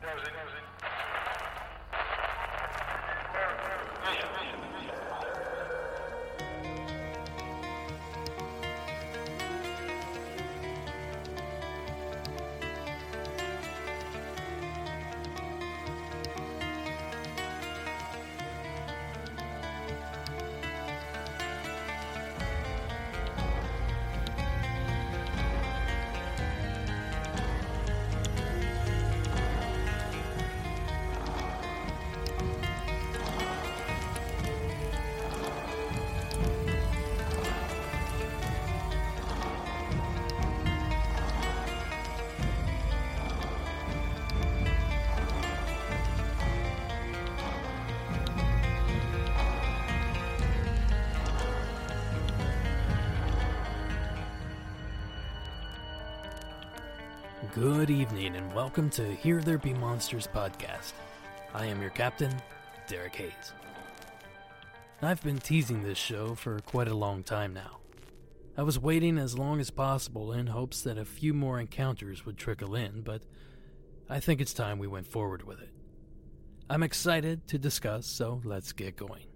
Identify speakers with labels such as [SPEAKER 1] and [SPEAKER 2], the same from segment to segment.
[SPEAKER 1] Даже, даже. Вещи, вещи. Good evening and welcome to Here There Be Monsters podcast. I am your captain, Derek Hayes. I've been teasing this show for quite a long time now. I was waiting as long as possible in hopes that a few more encounters would trickle in, but I think it's time we went forward with it. I'm excited to discuss, so let's get going.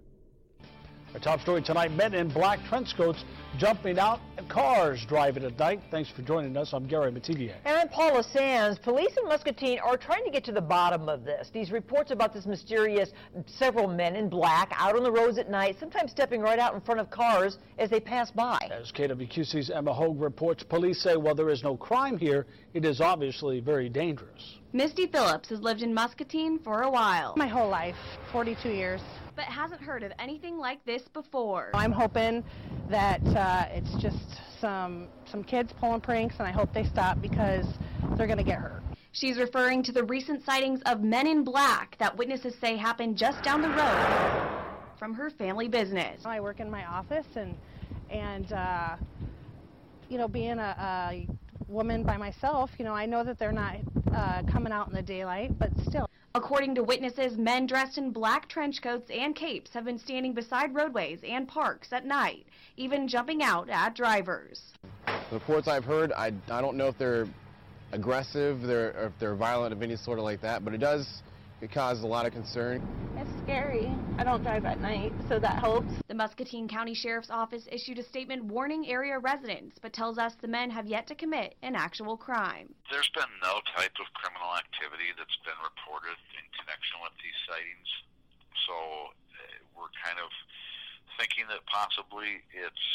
[SPEAKER 2] Our top story tonight men in black trench coats jumping out of cars driving at night. Thanks for joining us. I'm Gary Metivier.
[SPEAKER 3] And I'm Paula Sands. Police in Muscatine are trying to get to the bottom of this. These reports about this mysterious several men in black out on the roads at night, sometimes stepping right out in front of cars as they pass by.
[SPEAKER 2] As KWQC's Emma Hogue reports, police say while there is no crime here, it is obviously very dangerous.
[SPEAKER 4] Misty Phillips has lived in Muscatine for a while.
[SPEAKER 5] My whole life, 42 years.
[SPEAKER 4] But hasn't heard of anything like this before.
[SPEAKER 5] I'm hoping that uh, it's just some some kids pulling pranks, and I hope they stop because they're going to get hurt.
[SPEAKER 4] She's referring to the recent sightings of men in black that witnesses say happened just down the road from her family business.
[SPEAKER 5] I work in my office, and and uh, you know, being a, a woman by myself, you know, I know that they're not uh, coming out in the daylight, but still.
[SPEAKER 4] According to witnesses, men dressed in black trench coats and capes have been standing beside roadways and parks at night, even jumping out at drivers.
[SPEAKER 6] The reports I've heard, I, I don't know if they're aggressive they're, if they're violent of any sort of like that, but it does it causes a lot of concern.
[SPEAKER 7] It's scary. I don't drive at night, so that helps.
[SPEAKER 4] The Muscatine County Sheriff's Office issued a statement warning area residents, but tells us the men have yet to commit an actual crime.
[SPEAKER 8] There's been no type of criminal activity that's been reported in connection with these sightings, so uh, we're kind of thinking that possibly it's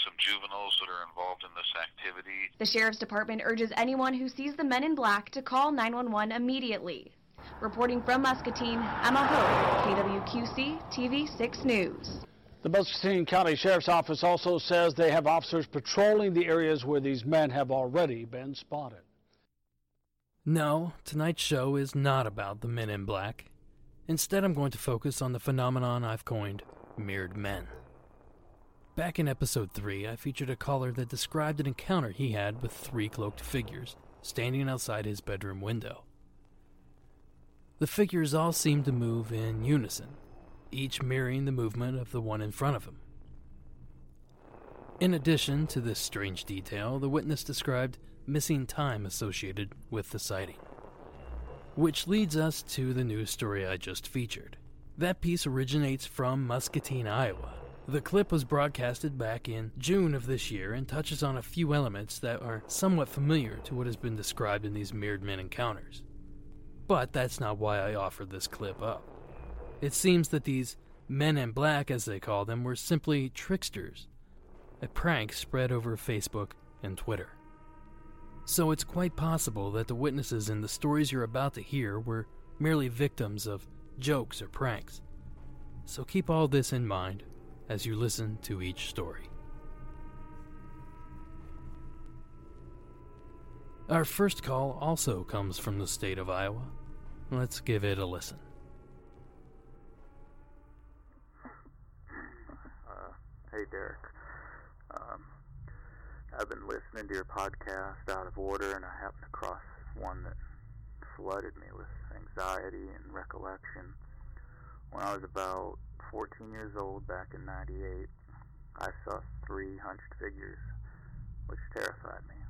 [SPEAKER 8] some juveniles that are involved in this activity.
[SPEAKER 4] The Sheriff's Department urges anyone who sees the men in black to call 911 immediately. Reporting from Muscatine, Emma Hope, KWQC TV 6 News.
[SPEAKER 2] The Muscatine County Sheriff's Office also says they have officers patrolling the areas where these men have already been spotted.
[SPEAKER 1] No, tonight's show is not about the men in black. Instead, I'm going to focus on the phenomenon I've coined mirrored men. Back in episode 3, I featured a caller that described an encounter he had with three cloaked figures standing outside his bedroom window. The figures all seemed to move in unison, each mirroring the movement of the one in front of him. In addition to this strange detail, the witness described missing time associated with the sighting. Which leads us to the news story I just featured. That piece originates from Muscatine, Iowa. The clip was broadcasted back in June of this year and touches on a few elements that are somewhat familiar to what has been described in these mirrored men encounters. But that's not why I offered this clip up. It seems that these men in black, as they call them, were simply tricksters, a prank spread over Facebook and Twitter. So it's quite possible that the witnesses in the stories you're about to hear were merely victims of jokes or pranks. So keep all this in mind as you listen to each story. Our first call also comes from the state of Iowa. Let's give it a listen.
[SPEAKER 9] Uh, hey, Derek. Um, I've been listening to your podcast out of order, and I happened across one that flooded me with anxiety and recollection. When I was about 14 years old back in 98, I saw three hunched figures, which terrified me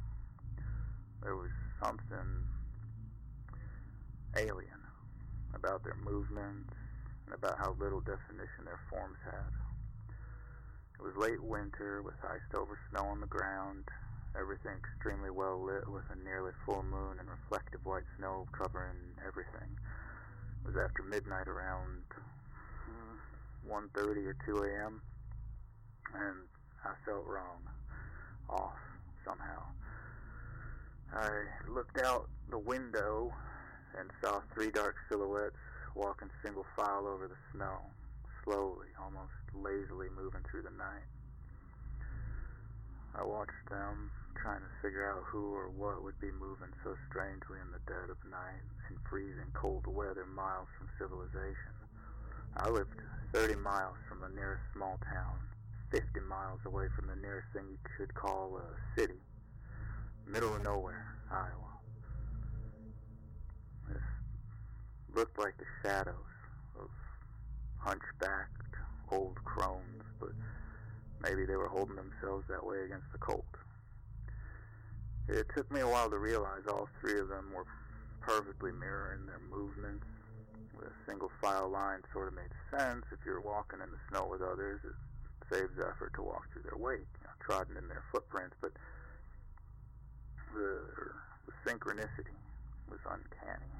[SPEAKER 9] there was something alien about their movements and about how little definition their forms had. It was late winter with iced over snow on the ground, everything extremely well lit with a nearly full moon and reflective white snow covering everything. It was after midnight around 1.30 or 2 a.m. and I felt wrong, off somehow. I looked out the window and saw three dark silhouettes walking single file over the snow, slowly, almost lazily moving through the night. I watched them, trying to figure out who or what would be moving so strangely in the dead of night in freezing cold weather miles from civilization. I lived 30 miles from the nearest small town, 50 miles away from the nearest thing you could call a city, middle of nowhere, Iowa. This looked like the shadows of hunchbacked old crones, but maybe they were holding themselves that way against the cold. It took me a while to realize all three of them were perfectly mirroring their movements. With a single file line sort of made sense. If you're walking in the snow with others, it saves effort to walk through their wake, you know, trodden in their footprints. But the, synchronicity was uncanny.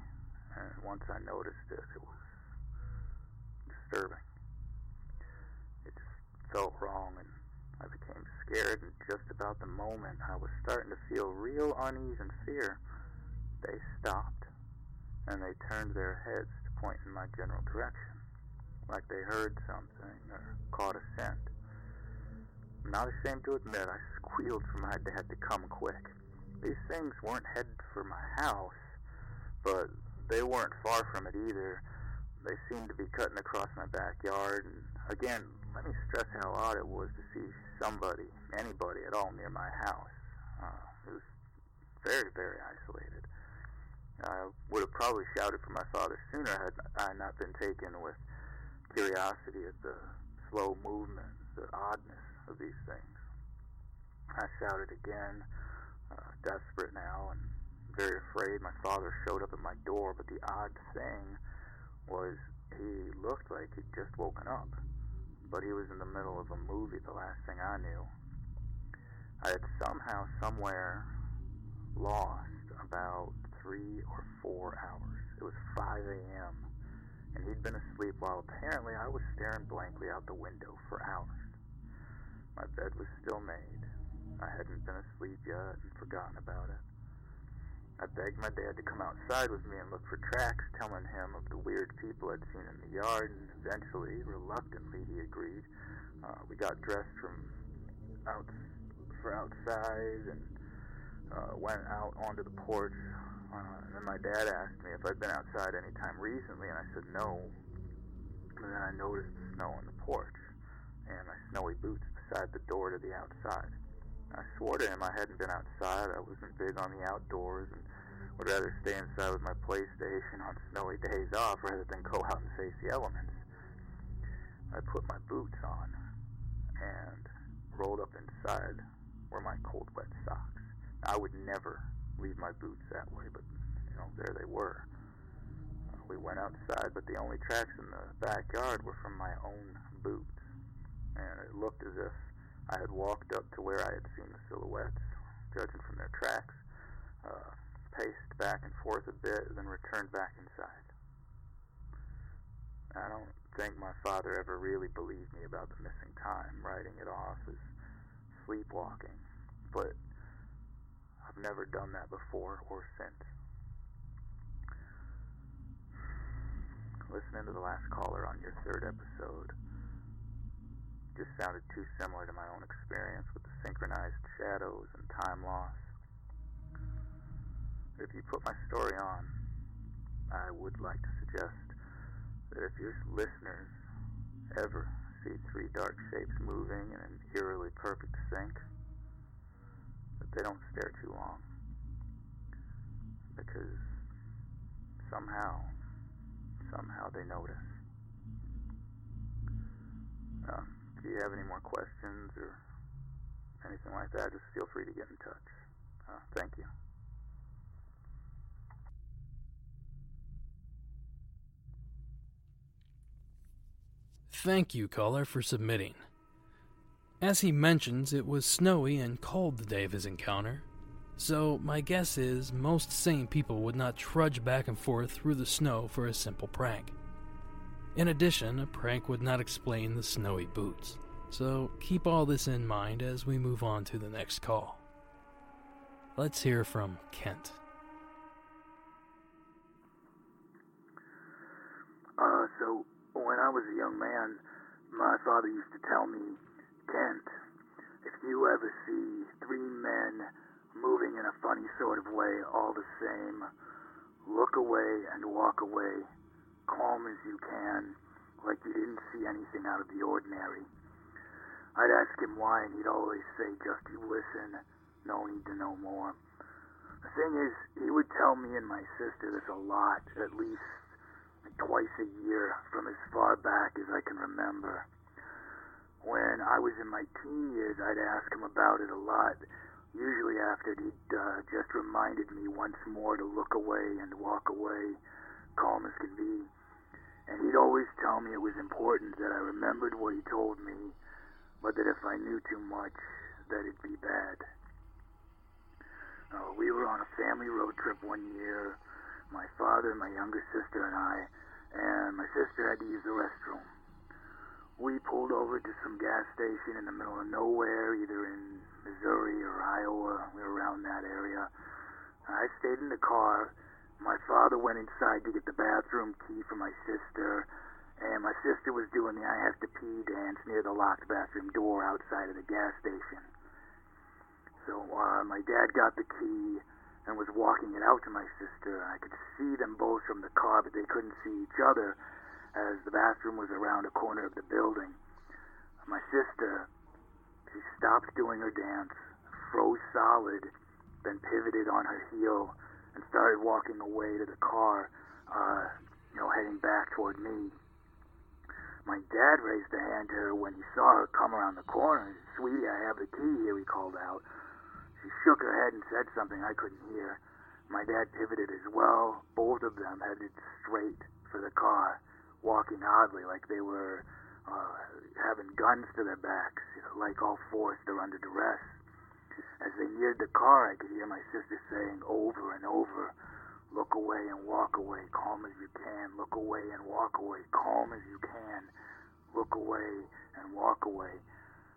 [SPEAKER 9] And once I noticed it, it was disturbing. It just felt wrong, and I became scared. And just about the moment I was starting to feel real unease and fear, they stopped and they turned their heads to point in my general direction, like they heard something or caught a scent. I'm not ashamed to admit I squealed for my dad to come quick. These things weren't headed for my house, but they weren't far from it either. They seemed to be cutting across my backyard, and again, let me stress how odd it was to see somebody, anybody at all near my house. Uh, it was very, very isolated. I would have probably shouted for my father sooner had I not been taken with curiosity at the slow movement, the oddness of these things. I shouted again, uh, desperate now and very afraid. My father showed up at my door, but the odd thing was he looked like he'd just woken up, but he was in the middle of a movie the last thing I knew. I had somehow, somewhere, lost about three or four hours. It was 5 a.m., and he'd been asleep while apparently I was staring blankly out the window for hours. My bed was still made. I hadn't been asleep yet and forgotten about it. I begged my dad to come outside with me and look for tracks, telling him of the weird people I'd seen in the yard, and eventually, reluctantly, he agreed. Uh, we got dressed from out for outside and uh, went out onto the porch. Uh, and then my dad asked me if I'd been outside any time recently, and I said no. And then I noticed the snow on the porch and my snowy boots beside the door to the outside. I swore to him I hadn't been outside. I wasn't big on the outdoors and would rather stay inside with my PlayStation on snowy days off rather than go out and face the elements. I put my boots on and rolled up inside were my cold, wet socks. I would never leave my boots that way, but you know, there they were. We went outside, but the only tracks in the backyard were from my own boots, and it looked as if I had walked up to where I had seen the silhouettes, judging from their tracks, uh, paced back and forth a bit, then returned back inside. I don't think my father ever really believed me about the missing time, writing it off as sleepwalking, but I've never done that before or since. Listening to the last caller on your third episode just sounded too similar to my own experience with the synchronized shadows and time loss. If you put my story on, I would like to suggest that if your listeners ever see three dark shapes moving in an eerily perfect sync, that they don't stare too long. Because somehow, somehow they notice. If you have any more questions or anything like that, just feel free to get in touch. Uh, thank you.
[SPEAKER 1] Thank you, caller, for submitting. As he mentions, it was snowy and cold the day of his encounter, so my guess is most sane people would not trudge back and forth through the snow for a simple prank. In addition, a prank would not explain the snowy boots, so keep all this in mind as we move on to the next call. Let's hear from Kent.
[SPEAKER 9] Uh, so when I was a young man, my father used to tell me, Kent, if you ever see three men moving in a funny sort of way all the same, look away and walk away, calm as you can, like you didn't see anything out of the ordinary. I'd ask him why, and he'd always say, just you listen, no need to know more. The thing is, he would tell me and my sister this a lot, at least twice a year from as far back as I can remember. When I was in my teen years, I'd ask him about it a lot, usually after he'd uh, just reminded me once more to look away and walk away, calm as can be. And he'd always tell me it was important that I remembered what he told me, but that if I knew too much, that it'd be bad. Uh, we were on a family road trip one year, my father, my younger sister, and I, and my sister had to use the restroom. We pulled over to some gas station in the middle of nowhere, either in Missouri or Iowa. We were around that area. I stayed in the car. My father went inside to get the bathroom key for my sister, and my sister was doing the I have to pee dance near the locked bathroom door outside of the gas station. So uh, my dad got the key and was walking it out to my sister. I could see them both from the car, but they couldn't see each other as the bathroom was around a corner of the building. My sister, she stopped doing her dance, froze solid, then pivoted on her heel and started walking away to the car, uh, you know, heading back toward me. My dad raised a hand to her when he saw her come around the corner. Sweetie, I have the key here, he called out. She shook her head and said something I couldn't hear. My dad pivoted as well. Both of them headed straight for the car walking oddly, like they were uh, having guns to their backs, you know, like all forced or under duress. As they neared the car, I could hear my sister saying and over, Look away and walk away, calm as you can. Look away and walk away, calm as you can. Look away and walk away.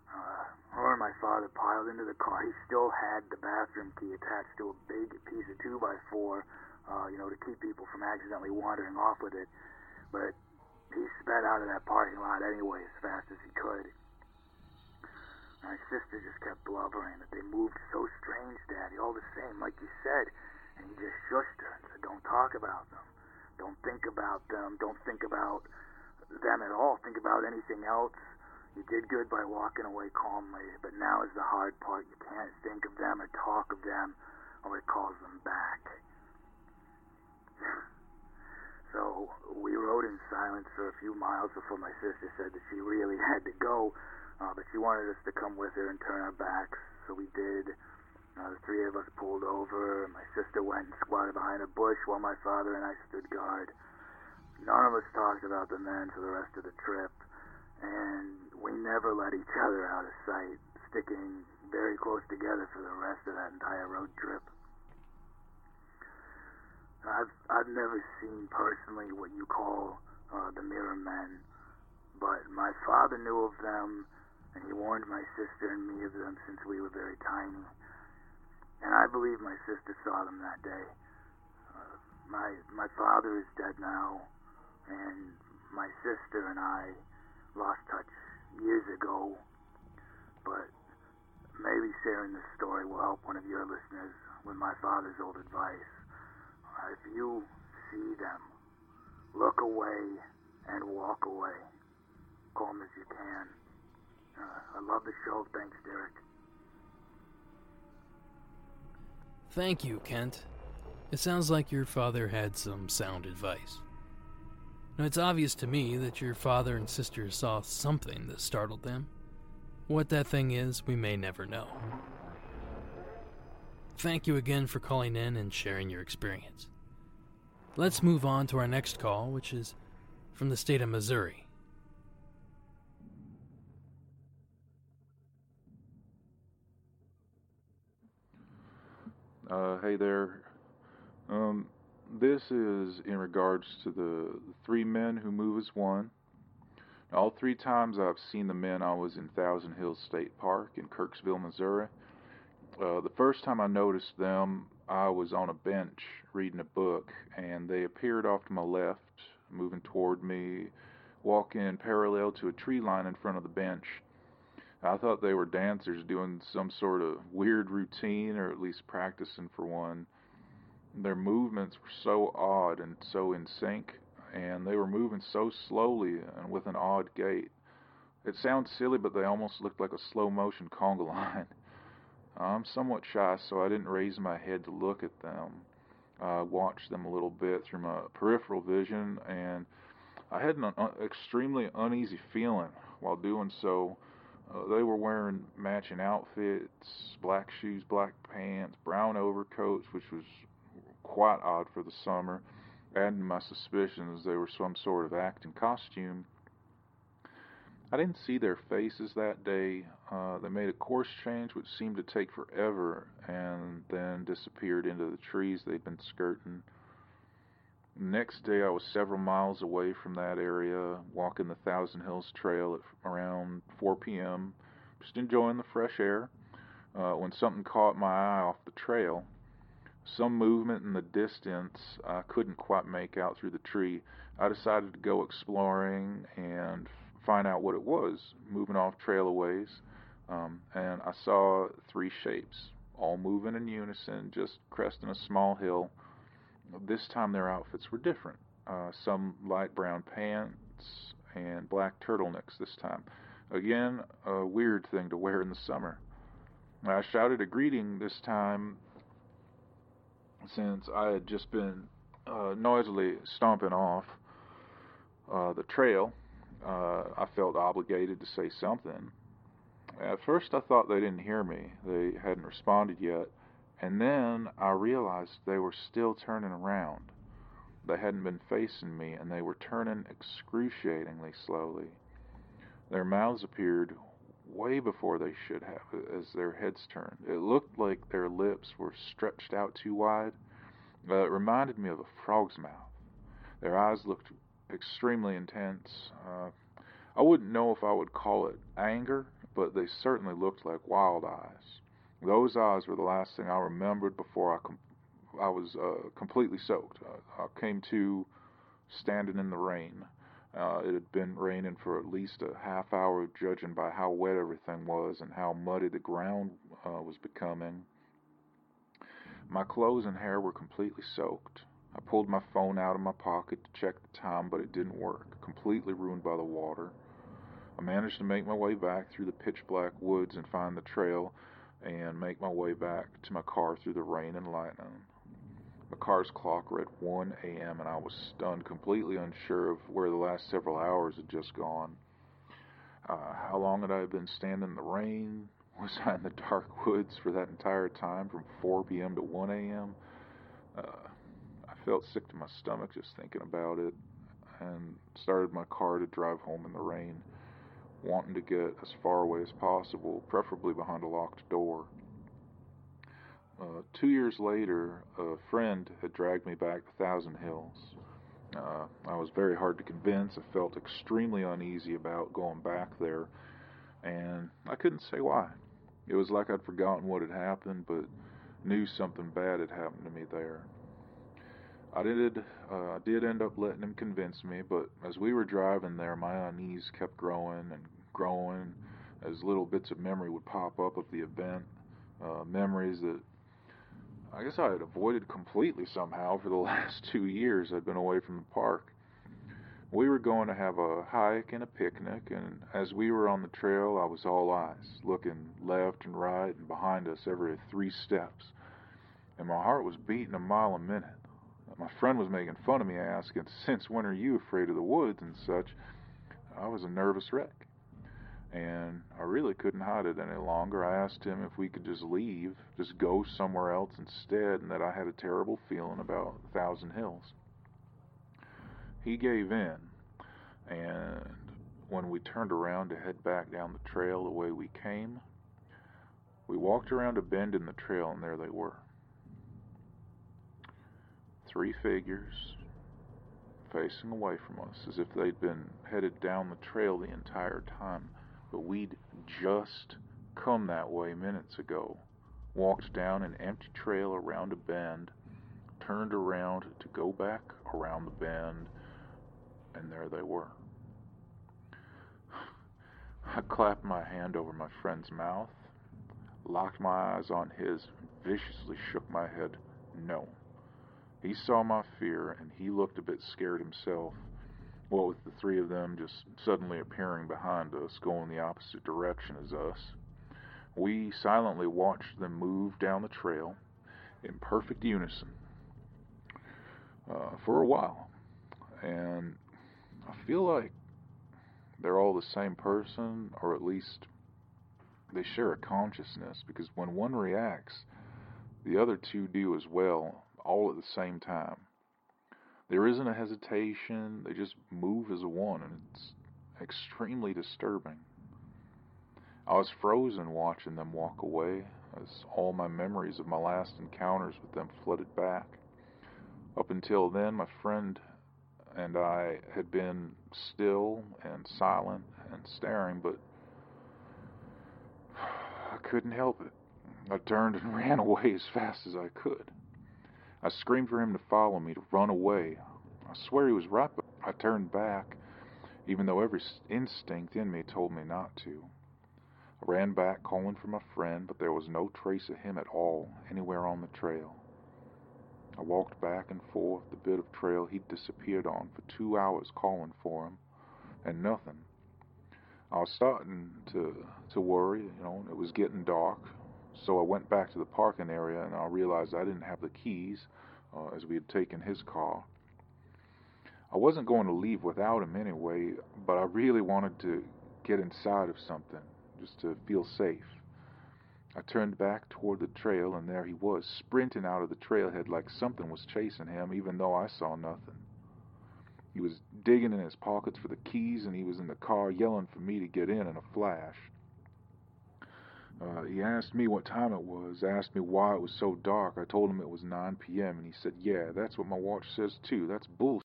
[SPEAKER 9] Uh, her and my father piled into the car. He still had the bathroom key attached to a big piece of 2 by 4 uh, you know, to keep people from accidentally wandering off with it. But he sped out of that parking lot anyway as fast as he could. My sister just kept blubbering that they moved so strange, Daddy, all the same, like you said. And he just shushed her and said, Don't talk about them. Don't think about them. Don't think about them at all. Think about anything else. You did good by walking away calmly, but now is the hard part. You can't think of them or talk of them, or it calls them back. So we rode in silence for a few miles before my sister said that she really had to go, uh, but she wanted us to come with her and turn our backs. So we did. Uh, the three of us pulled over. My sister went and squatted behind a bush while my father and I stood guard. None of us talked about the men for the rest of the trip, and we never let each other out of sight, sticking very close together for the rest of that entire road trip. I've I've never seen personally what you call uh, the Mirror Men, but my father knew of them, and he warned my sister and me of them since we were very tiny. And I believe my sister saw them that day. Uh, my my father is dead now, and my sister and I lost touch years ago. But maybe sharing this story will help one of your listeners with my father's old advice if you see them, look away and walk away, calm as you can. Uh, I love the show. Thanks, Derek.
[SPEAKER 1] Thank you, Kent. It sounds like your father had some sound advice. Now, it's obvious to me that your father and sister saw something that startled them. What that thing is, we may never know. Thank you again for calling in and sharing your experience. Let's move on to our next call, which is from the state of Missouri.
[SPEAKER 10] Uh, hey there. Um, this is in regards to the three men who move as one. All three times I've seen the men, I was in Thousand Hills State Park in Kirksville, Missouri. Uh, the first time I noticed them, I was on a bench reading a book, and they appeared off to my left, moving toward me, walking parallel to a tree line in front of the bench. I thought they were dancers doing some sort of weird routine, or at least practicing for one. Their movements were so odd and so in sync, and they were moving so slowly and with an odd gait. It sounds silly, but they almost looked like a slow motion conga line. I'm somewhat shy, so I didn't raise my head to look at them. I watched them a little bit through my peripheral vision, and I had an un- extremely uneasy feeling while doing so. Uh, they were wearing matching outfits, black shoes, black pants, brown overcoats, which was quite odd for the summer, adding my suspicions they were some sort of acting costume. I didn't see their faces that day. Uh, they made a course change which seemed to take forever and then disappeared into the trees they'd been skirting. Next day, I was several miles away from that area, walking the Thousand Hills Trail at around 4 p.m., just enjoying the fresh air, uh, when something caught my eye off the trail. Some movement in the distance I couldn't quite make out through the tree. I decided to go exploring and find out what it was, moving off trail a ways. Um, and I saw three shapes, all moving in unison, just cresting a small hill. This time their outfits were different. Uh, some light brown pants and black turtlenecks this time. Again, a weird thing to wear in the summer. I shouted a greeting this time since I had just been uh, noisily stomping off uh, the trail. Uh, I felt obligated to say something. At first, I thought they didn't hear me. They hadn't responded yet. And then I realized they were still turning around. They hadn't been facing me, and they were turning excruciatingly slowly. Their mouths appeared way before they should have as their heads turned. It looked like their lips were stretched out too wide. It reminded me of a frog's mouth. Their eyes looked extremely intense. Uh, I wouldn't know if I would call it anger, but they certainly looked like wild eyes. Those eyes were the last thing I remembered before I com- I was uh, completely soaked. I, I came to standing in the rain. Uh, it had been raining for at least a half hour, judging by how wet everything was and how muddy the ground uh, was becoming. My clothes and hair were completely soaked. I pulled my phone out of my pocket to check the time, but it didn't work, completely ruined by the water. I managed to make my way back through the pitch black woods and find the trail and make my way back to my car through the rain and lightning. My car's clock read 1 a.m., and I was stunned, completely unsure of where the last several hours had just gone. Uh, how long had I been standing in the rain? Was I in the dark woods for that entire time from 4 p.m. to 1 a.m.? Uh, I felt sick to my stomach just thinking about it and started my car to drive home in the rain wanting to get as far away as possible, preferably behind a locked door. Uh, two years later, a friend had dragged me back to Thousand Hills. Uh, I was very hard to convince. I felt extremely uneasy about going back there, and I couldn't say why. It was like I'd forgotten what had happened, but knew something bad had happened to me there. I did uh, did end up letting him convince me, but as we were driving there, my unease kept growing and growing as little bits of memory would pop up of the event, uh, memories that I guess I had avoided completely somehow for the last two years I'd been away from the park. We were going to have a hike and a picnic, and as we were on the trail, I was all eyes, looking left and right and behind us every three steps, and my heart was beating a mile a minute my friend was making fun of me, asking, Since when are you afraid of the woods and such? I was a nervous wreck. And I really couldn't hide it any longer. I asked him if we could just leave, just go somewhere else instead, and that I had a terrible feeling about Thousand Hills. He gave in, and when we turned around to head back down the trail the way we came, we walked around a bend in the trail, and there they were three figures facing away from us as if they'd been headed down the trail the entire time, but we'd just come that way minutes ago, walked down an empty trail around a bend, turned around to go back around the bend, and there they were. I clapped my hand over my friend's mouth, locked my eyes on his, viciously shook my head no. He saw my fear, and he looked a bit scared himself, what with the three of them just suddenly appearing behind us, going the opposite direction as us. We silently watched them move down the trail in perfect unison uh, for a while. And I feel like they're all the same person, or at least they share a consciousness, because when one reacts, the other two do as well, all at the same time. There isn't a hesitation, they just move as one, and it's extremely disturbing. I was frozen watching them walk away as all my memories of my last encounters with them flooded back. Up until then, my friend and I had been still and silent and staring, but I couldn't help it. I turned and ran away as fast as I could. I screamed for him to follow me, to run away. I swear he was right, but I turned back, even though every instinct in me told me not to. I ran back, calling for my friend, but there was no trace of him at all anywhere on the trail. I walked back and forth the bit of trail he'd disappeared on for two hours calling for him, and nothing. I was starting to to worry, you know, it was getting dark, so I went back to the parking area and I realized I didn't have the keys, uh, as we had taken his car. I wasn't going to leave without him anyway, but I really wanted to get inside of something, just to feel safe. I turned back toward the trail, and there he was, sprinting out of the trailhead like something was chasing him, even though I saw nothing. He was digging in his pockets for the keys, and he was in the car yelling for me to get in in a flash. Uh, he asked me what time it was, asked me why it was so dark. I told him it was 9 p.m., and he said, Yeah, that's what my watch says too. That's bullshit.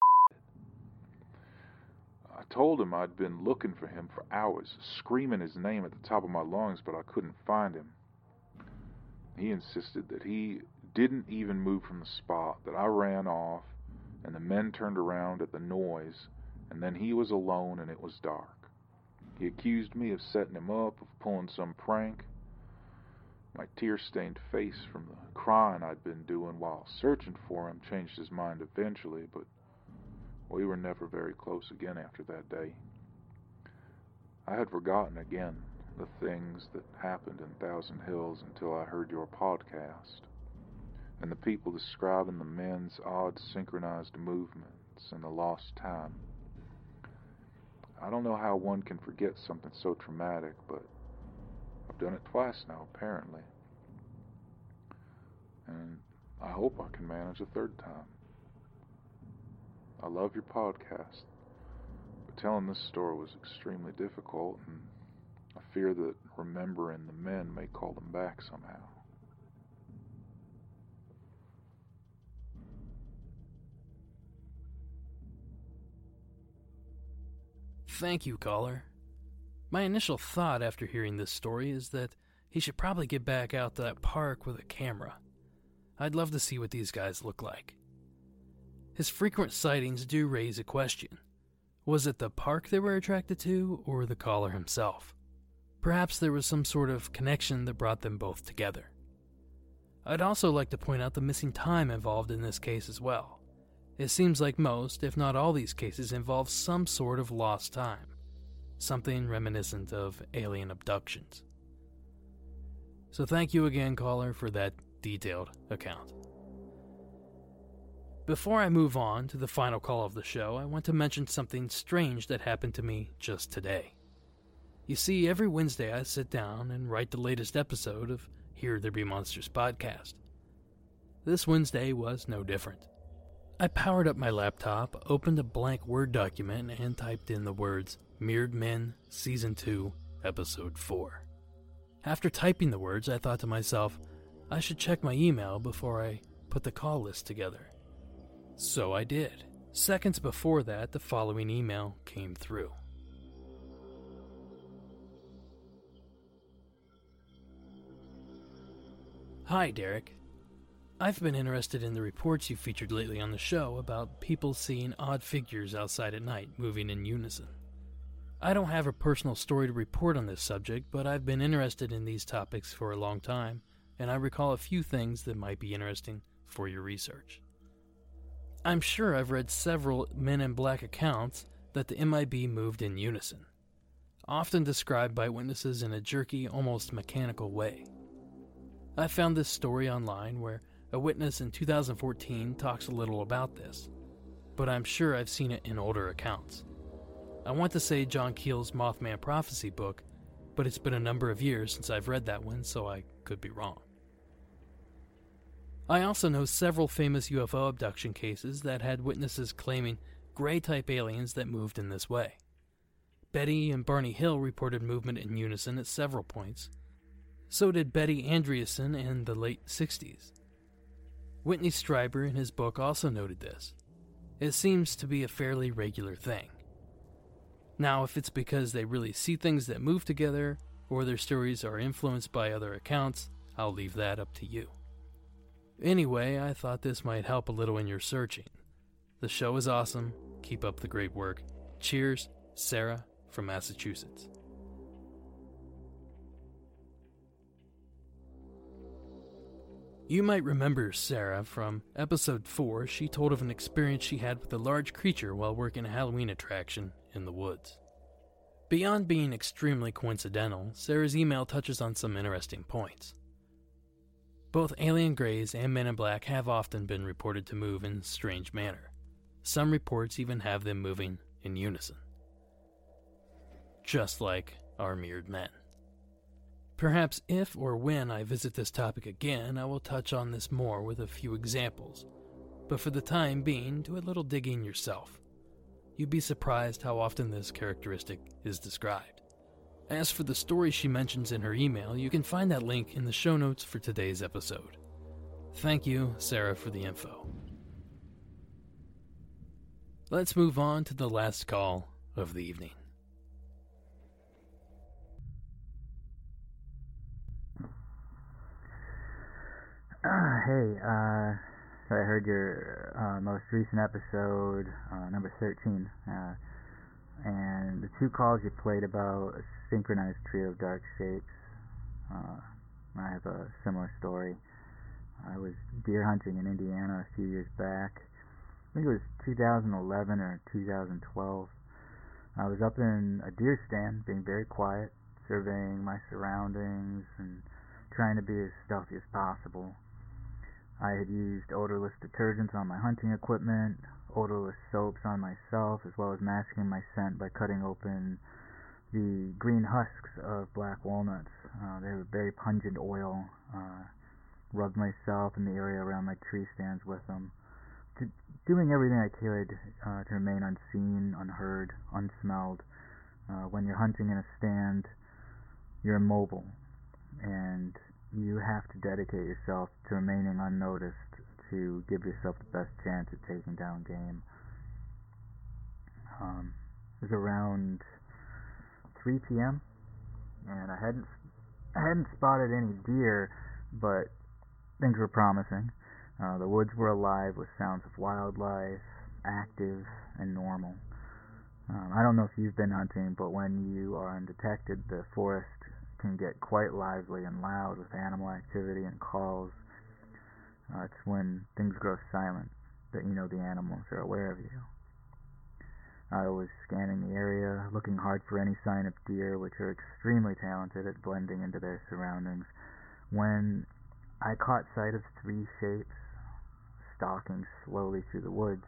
[SPEAKER 10] I told him I'd been looking for him for hours, screaming his name at the top of my lungs, but I couldn't find him. He insisted that he didn't even move from the spot, that I ran off, and the men turned around at the noise, and then he was alone and it was dark. He accused me of setting him up, of pulling some prank. My tear stained face from the crying I'd been doing while searching for him changed his mind eventually, but we were never very close again after that day. I had forgotten again the things that happened in Thousand Hills until I heard your podcast, and the people describing the men's odd synchronized movements and the lost time. I don't know how one can forget something so traumatic, but done it twice now, apparently. And I hope I can manage a third time. I love your podcast, but telling this story was extremely difficult, and I fear that remembering the men may call them back somehow.
[SPEAKER 1] Thank you, caller. My initial thought after hearing this story is that he should probably get back out to that park with a camera. I'd love to see what these guys look like. His frequent sightings do raise a question. Was it the park they were attracted to, or the caller himself? Perhaps there was some sort of connection that brought them both together. I'd also like to point out the missing time involved in this case as well. It seems like most, if not all, these cases involve some sort of lost time, something reminiscent of alien abductions. So, thank you again, caller, for that detailed account. Before I move on to the final call of the show, I want to mention something strange that happened to me just today. You see, every Wednesday I sit down and write the latest episode of Here There Be Monsters podcast. This Wednesday was no different. I powered up my laptop, opened a blank Word document, and typed in the words Mirrored Men, Season 2, Episode 4. After typing the words, I thought to myself, I should check my email before I put the call list together. So I did. Seconds before that, the following email came through. Hi, Derek. I've been interested in the reports you featured lately on the show about people seeing odd figures outside at night moving in unison. I don't have a personal story to report on this subject, but I've been interested in these topics for a long time, and I recall a few things that might be interesting for your research. I'm sure I've read several Men in Black accounts that the MIB moved in unison, often described by witnesses in a jerky, almost mechanical way. I found this story online where a witness in 2014 talks a little about this, but I'm sure I've seen it in older accounts. I want to say John Keel's Mothman Prophecy book, but it's been a number of years since I've read that one, so I could be wrong. I also know several famous UFO abduction cases that had witnesses claiming gray type aliens that moved in this way. Betty and Barney Hill reported movement in unison at several points. So did Betty Andreasson in the late 60s. Whitley Strieber in his book also noted this. It seems to be a fairly regular thing. Now, if it's because they really see things that move together or their stories are influenced by other accounts, I'll leave that up to you. Anyway, I thought this might help a little in your searching. The show is awesome. Keep up the great work. Cheers, Sarah from Massachusetts. You might remember Sarah from episode 4. She told of an experience she had with a large creature while working a Halloween attraction in the woods. Beyond being extremely coincidental, Sarah's email touches on some interesting points. Both alien greys and men in black have often been reported to move in strange manner. Some reports even have them moving in unison. Just like our mirrored men. Perhaps if or when I visit this topic again, I will touch on this more with a few examples. But for the time being, do a little digging yourself. You'd be surprised how often this characteristic is described. As for the story she mentions in her email, you can find that link in the show notes for today's episode. Thank you, Sarah, for the info. Let's move on to the last call of the evening.
[SPEAKER 11] Uh, hey, uh, so I heard your uh, most recent episode, uh, number 13, uh, and the two calls you played about a synchronized trio of dark shapes. Uh, I have a similar story. I was deer hunting in Indiana a few years back. I think it was 2011 or 2012. I was up in a deer stand, being very quiet, surveying my surroundings and trying to be as stealthy as possible. I had used odorless detergents on my hunting equipment, odorless soaps on myself, as well as masking my scent by cutting open the green husks of black walnuts. Uh, they a very pungent oil. Uh, rubbed myself in the area around my tree stands with them. Doing everything I could uh, to remain unseen, unheard, unsmelled. Uh, when you're hunting in a stand, you're immobile, and you have to dedicate yourself to remaining unnoticed to give yourself the best chance at taking down game. Um, it was around 3 p.m. and I hadn't I hadn't spotted any deer, but things were promising. Uh, the woods were alive with sounds of wildlife, active and normal. Um, I don't know if you've been hunting, but when you are undetected, the forest can get quite lively and loud with animal activity and calls. Uh, it's when things grow silent that you know the animals are aware of you. I was scanning the area, looking hard for any sign of deer, which are extremely talented at blending into their surroundings, when I caught sight of three shapes stalking slowly through the woods,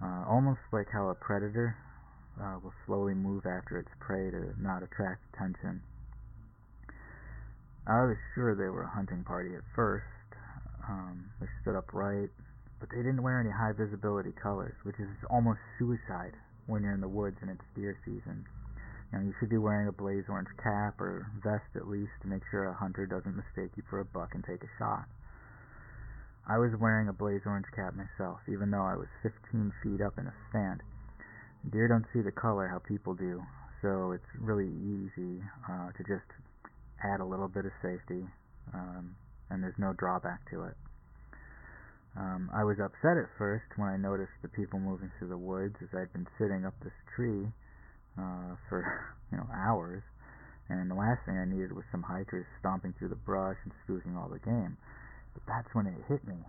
[SPEAKER 11] uh, almost like how a predator uh, will slowly move after its prey to not attract attention. I was sure they were a hunting party at first. Um, they stood upright, but they didn't wear any high visibility colors, which is almost suicide when you're in the woods and it's deer season. You know, you should be wearing a blaze orange cap or vest at least to make sure a hunter doesn't mistake you for a buck and take a shot. I was wearing a blaze orange cap myself, even though I was 15 feet up in a stand. Deer don't see the color how people do, so it's really easy uh, to just add a little bit of safety, um, and there's no drawback to it. Um, I was upset at first when I noticed the people moving through the woods as I'd been sitting up this tree uh, for you know hours, and the last thing I needed was some hikers stomping through the brush and spooking all the game. But that's when it hit me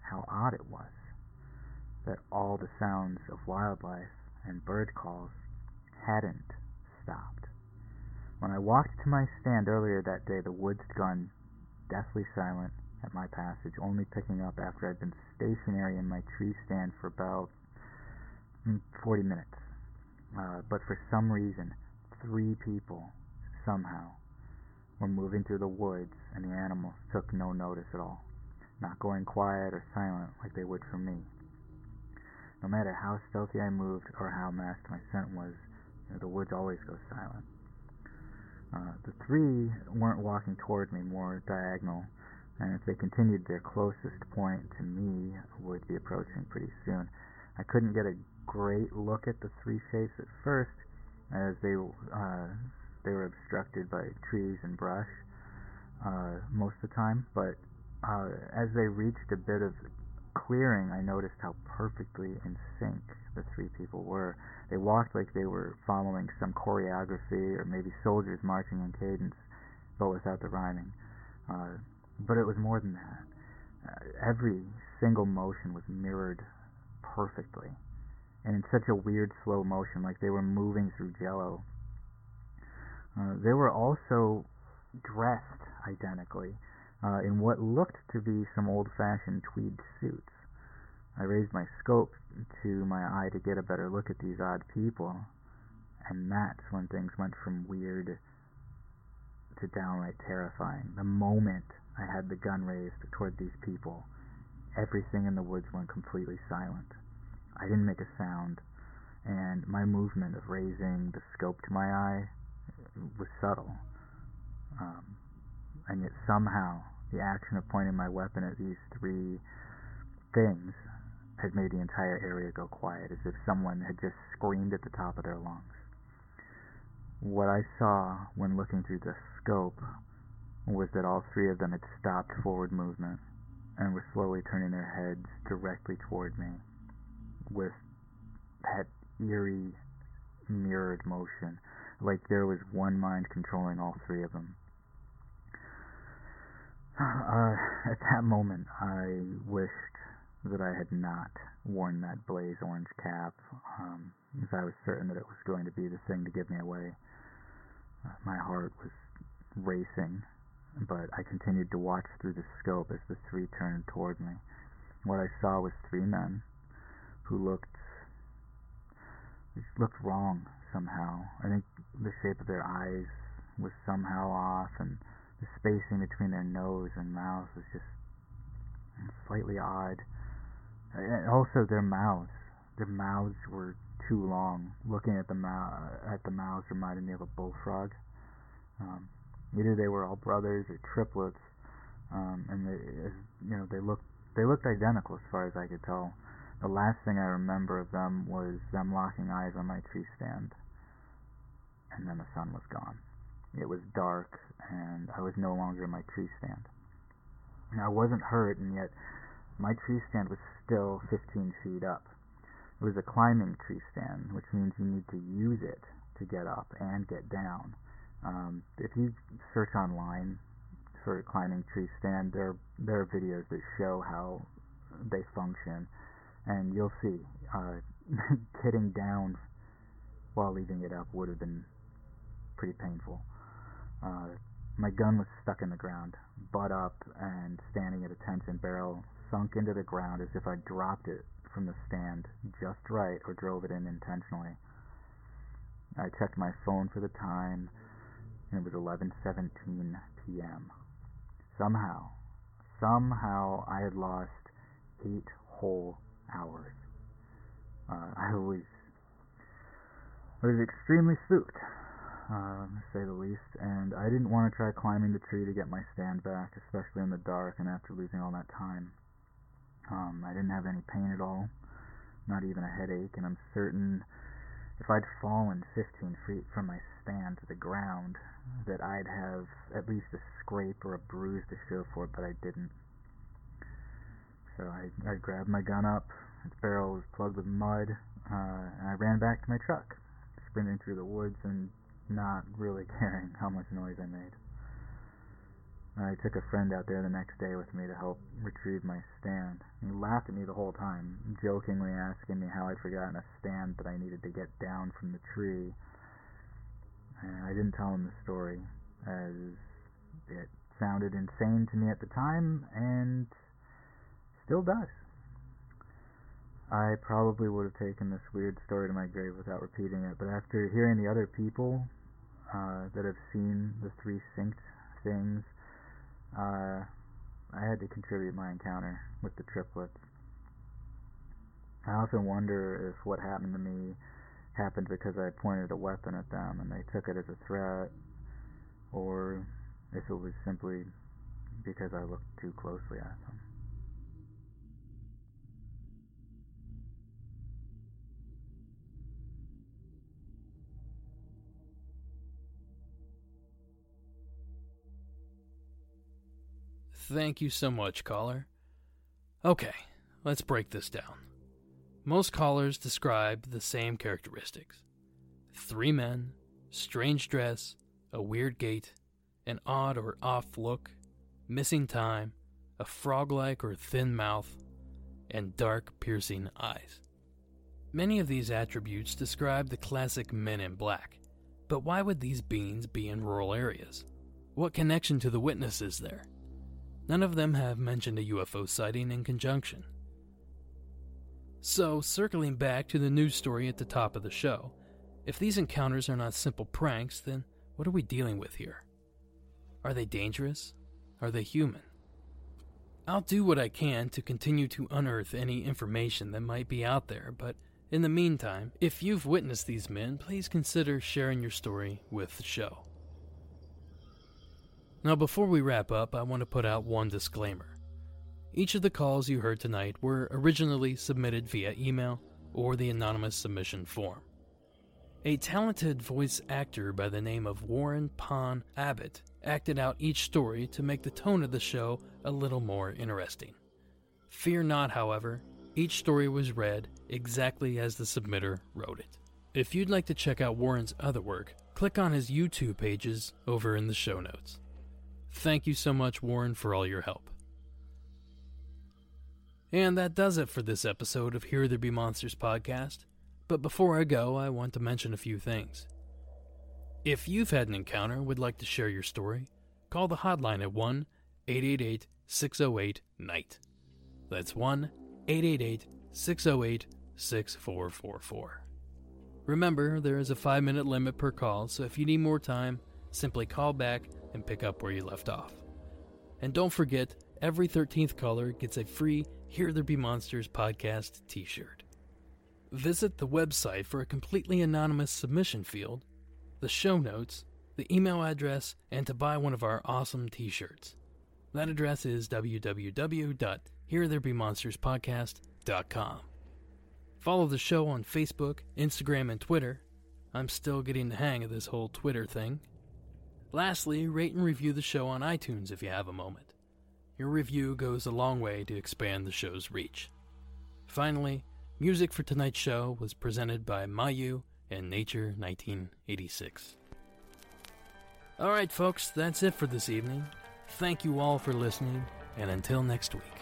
[SPEAKER 11] how odd it was that all the sounds of wildlife and bird calls hadn't stopped. When I walked to my stand earlier that day, the woods had gone deathly silent at my passage, only picking up after I'd been stationary in my tree stand for about mm, 40 minutes. Uh, but for some reason, three people somehow were moving through the woods, and the animals took no notice at all, not going quiet or silent like they would for me. No matter how stealthy I moved or how masked my scent was, you know, the woods always go silent. Uh, the three weren't walking toward me, more diagonal, and if they continued, their closest point to me would be approaching pretty soon. I couldn't get a great look at the three shapes at first, as they uh, they were obstructed by trees and brush uh, most of the time. But uh, as they reached a bit of clearing, I noticed how perfectly in sync the three people were. They walked like they were following some choreography, or maybe soldiers marching in cadence, but without the rhyming. Uh, but it was more than that. Uh, every single motion was mirrored perfectly, and in such a weird slow motion, like they were moving through jello. Uh, they were also dressed identically uh, in what looked to be some old-fashioned tweed suits. I raised my scope to my eye to get a better look at these odd people, and that's when things went from weird to downright terrifying. The moment I had the gun raised toward these people. Everything in the woods went completely silent. I didn't make a sound, and my movement of raising the scope to my eye was subtle. Um, and yet somehow the action of pointing my weapon at these three things had made the entire area go quiet, as if someone had just screamed at the top of their lungs. What I saw when looking through the scope was that all three of them had stopped forward movement and were slowly turning their heads directly toward me with that eerie mirrored motion, like there was one mind controlling all three of them. Uh, at that moment, I wished that I had not worn that blaze orange cap, um, as I was certain that it was going to be the thing to give me away. Uh, my heart was racing but I continued to watch through the scope as the three turned toward me. What I saw was three men who looked looked wrong somehow. I think the shape of their eyes was somehow off, and the spacing between their nose and mouth was just slightly odd. And also, their mouths. Their mouths were too long. Looking at the mouth at the mouths reminded me of a bullfrog. Um, Either they were all brothers or triplets, um, and they, you know, they looked they looked identical as far as I could tell. The last thing I remember of them was them locking eyes on my tree stand, and then the sun was gone. It was dark, and I was no longer in my tree stand. Now, I wasn't hurt, and yet my tree stand was still 15 feet up. It was a climbing tree stand, which means you need to use it to get up and get down. Um, if you search online for climbing tree stand, there there are videos that show how they function, and you'll see uh, getting down while leaving it up would have been pretty painful. Uh, my gun was stuck in the ground, butt up and standing at attention, barrel sunk into the ground as if I dropped it from the stand just right or drove it in intentionally. I checked my phone for the time and it was 11:17 p.m. Somehow, somehow I had lost eight whole hours. Uh, I was I was extremely spooked, uh, to say the least, and I didn't want to try climbing the tree to get my stand back, especially in the dark and after losing all that time. Um, I didn't have any pain at all, not even a headache, and I'm certain if I'd fallen 15 feet from my stand to the ground, that I'd have at least a scrape or a bruise to show for it, but I didn't. So I, I grabbed my gun up, its barrel was plugged with mud, uh, and I ran back to my truck, sprinting through the woods and not really caring how much noise I made. I took a friend out there the next day with me to help retrieve my stand. He laughed at me the whole time, jokingly asking me how I'd forgotten a stand that I needed to get down from the tree. And I didn't tell him the story, as it sounded insane to me at the time, and still does. I probably would have taken this weird story to my grave without repeating it, but after hearing the other people uh, that have seen the three synced things, uh, I had to contribute my encounter with the triplets. I often wonder if what happened to me happened because I pointed a weapon at them and they took it as a threat, or if it was simply because I looked too closely at them.
[SPEAKER 1] Thank you so much, caller. Okay, let's break this down. Most callers describe the same characteristics three men, strange dress, a weird gait, an odd or off look, missing time, a frog like or thin mouth, and dark, piercing eyes. Many of these attributes describe the classic men in black, but why would these beings be in rural areas? What connection to the witness is there? None of them have mentioned a UFO sighting in conjunction. So, circling back to the news story at the top of the show, if these encounters are not simple pranks, then what are we dealing with here? Are they dangerous? Are they human? I'll do what I can to continue to unearth any information that might be out there, but in the meantime, if you've witnessed these men, please consider sharing your story with the show. Now, before we wrap up, I want to put out one disclaimer. Each of the calls you heard tonight were originally submitted via email or the anonymous submission form. A talented voice actor by the name of Warren Pon Abbott acted out each story to make the tone of the show a little more interesting. Fear not, however, each story was read exactly as the submitter wrote it. If you'd like to check out Warren's other work, click on his YouTube pages over in the show notes. Thank you so much, Warren, for all your help. And that does it for this episode of Here There Be Monsters podcast. But before I go, I want to mention a few things. If you've had an encounter and would like to share your story, call the hotline at 1 888 608 NIGHT. That's 1 888 608 6444. Remember, there is a 5 minute limit per call, so if you need more time, simply call back and pick up where you left off. And don't forget, every 13th caller gets a free Here There Be Monsters podcast t shirt. Visit the website for a completely anonymous submission field, the show notes, the email address, and to buy one of our awesome t shirts. That address is www.heretherebemonsterspodcast.com. Follow the show on Facebook, Instagram, and Twitter. I'm still getting the hang of this whole Twitter thing. Lastly, rate and review the show on iTunes if you have a moment. Your review goes a long way to expand the show's reach. Finally, music for tonight's show was presented by Mayu and Nature 1986. Alright, folks, that's it for this evening. Thank you all for listening, and until next week.